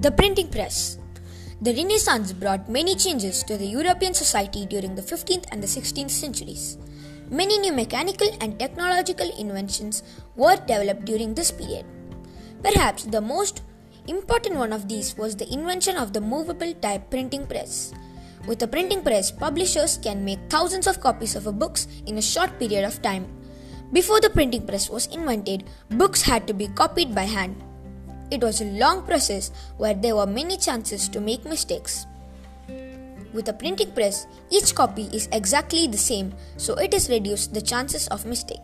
The printing press. The Renaissance brought many changes to the European society during the 15th and the 16th centuries. Many new mechanical and technological inventions were developed during this period. Perhaps the most important one of these was the invention of the movable type printing press. With a printing press, publishers can make thousands of copies of a books in a short period of time. Before the printing press was invented, books had to be copied by hand. It was a long process where there were many chances to make mistakes. With a printing press, each copy is exactly the same, so it is reduced the chances of mistake.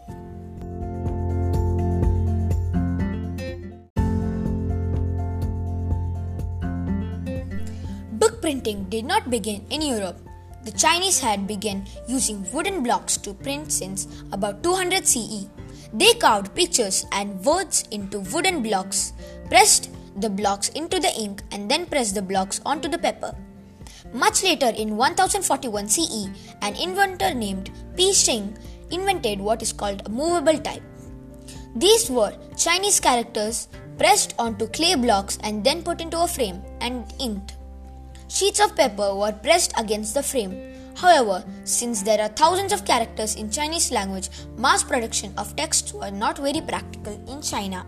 Book printing did not begin in Europe. The Chinese had begun using wooden blocks to print since about 200 CE. They carved pictures and words into wooden blocks, pressed the blocks into the ink, and then pressed the blocks onto the paper. Much later, in 1041 CE, an inventor named Pi Sheng invented what is called a movable type. These were Chinese characters pressed onto clay blocks and then put into a frame and inked. Sheets of paper were pressed against the frame. However, since there are thousands of characters in Chinese language, mass production of texts were not very practical in China.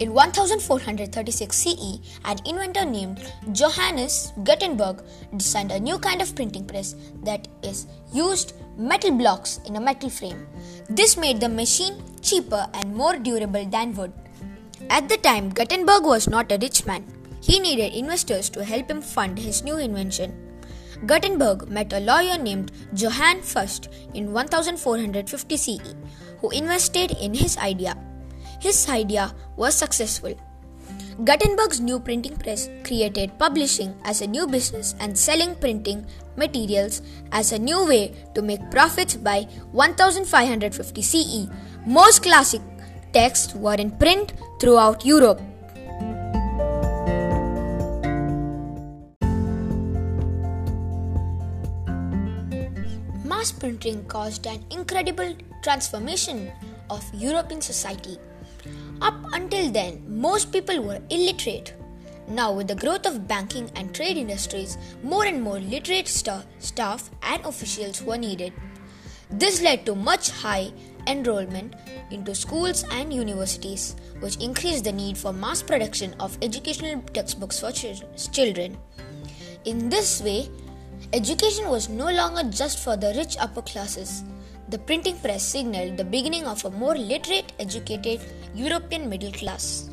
In 1436 CE, an inventor named Johannes Gutenberg designed a new kind of printing press that is used metal blocks in a metal frame. This made the machine cheaper and more durable than wood. At the time, Gutenberg was not a rich man. He needed investors to help him fund his new invention. Gutenberg met a lawyer named Johann Fust in 1450 CE, who invested in his idea. His idea was successful. Gutenberg's new printing press created publishing as a new business and selling printing materials as a new way to make profits by 1550 CE. Most classic texts were in print throughout Europe. Mass printing caused an incredible transformation of European society. Up until then, most people were illiterate. Now, with the growth of banking and trade industries, more and more literate sta- staff and officials were needed. This led to much high enrollment into schools and universities, which increased the need for mass production of educational textbooks for ch- children. In this way, education was no longer just for the rich upper classes. The printing press signaled the beginning of a more literate, educated European middle class.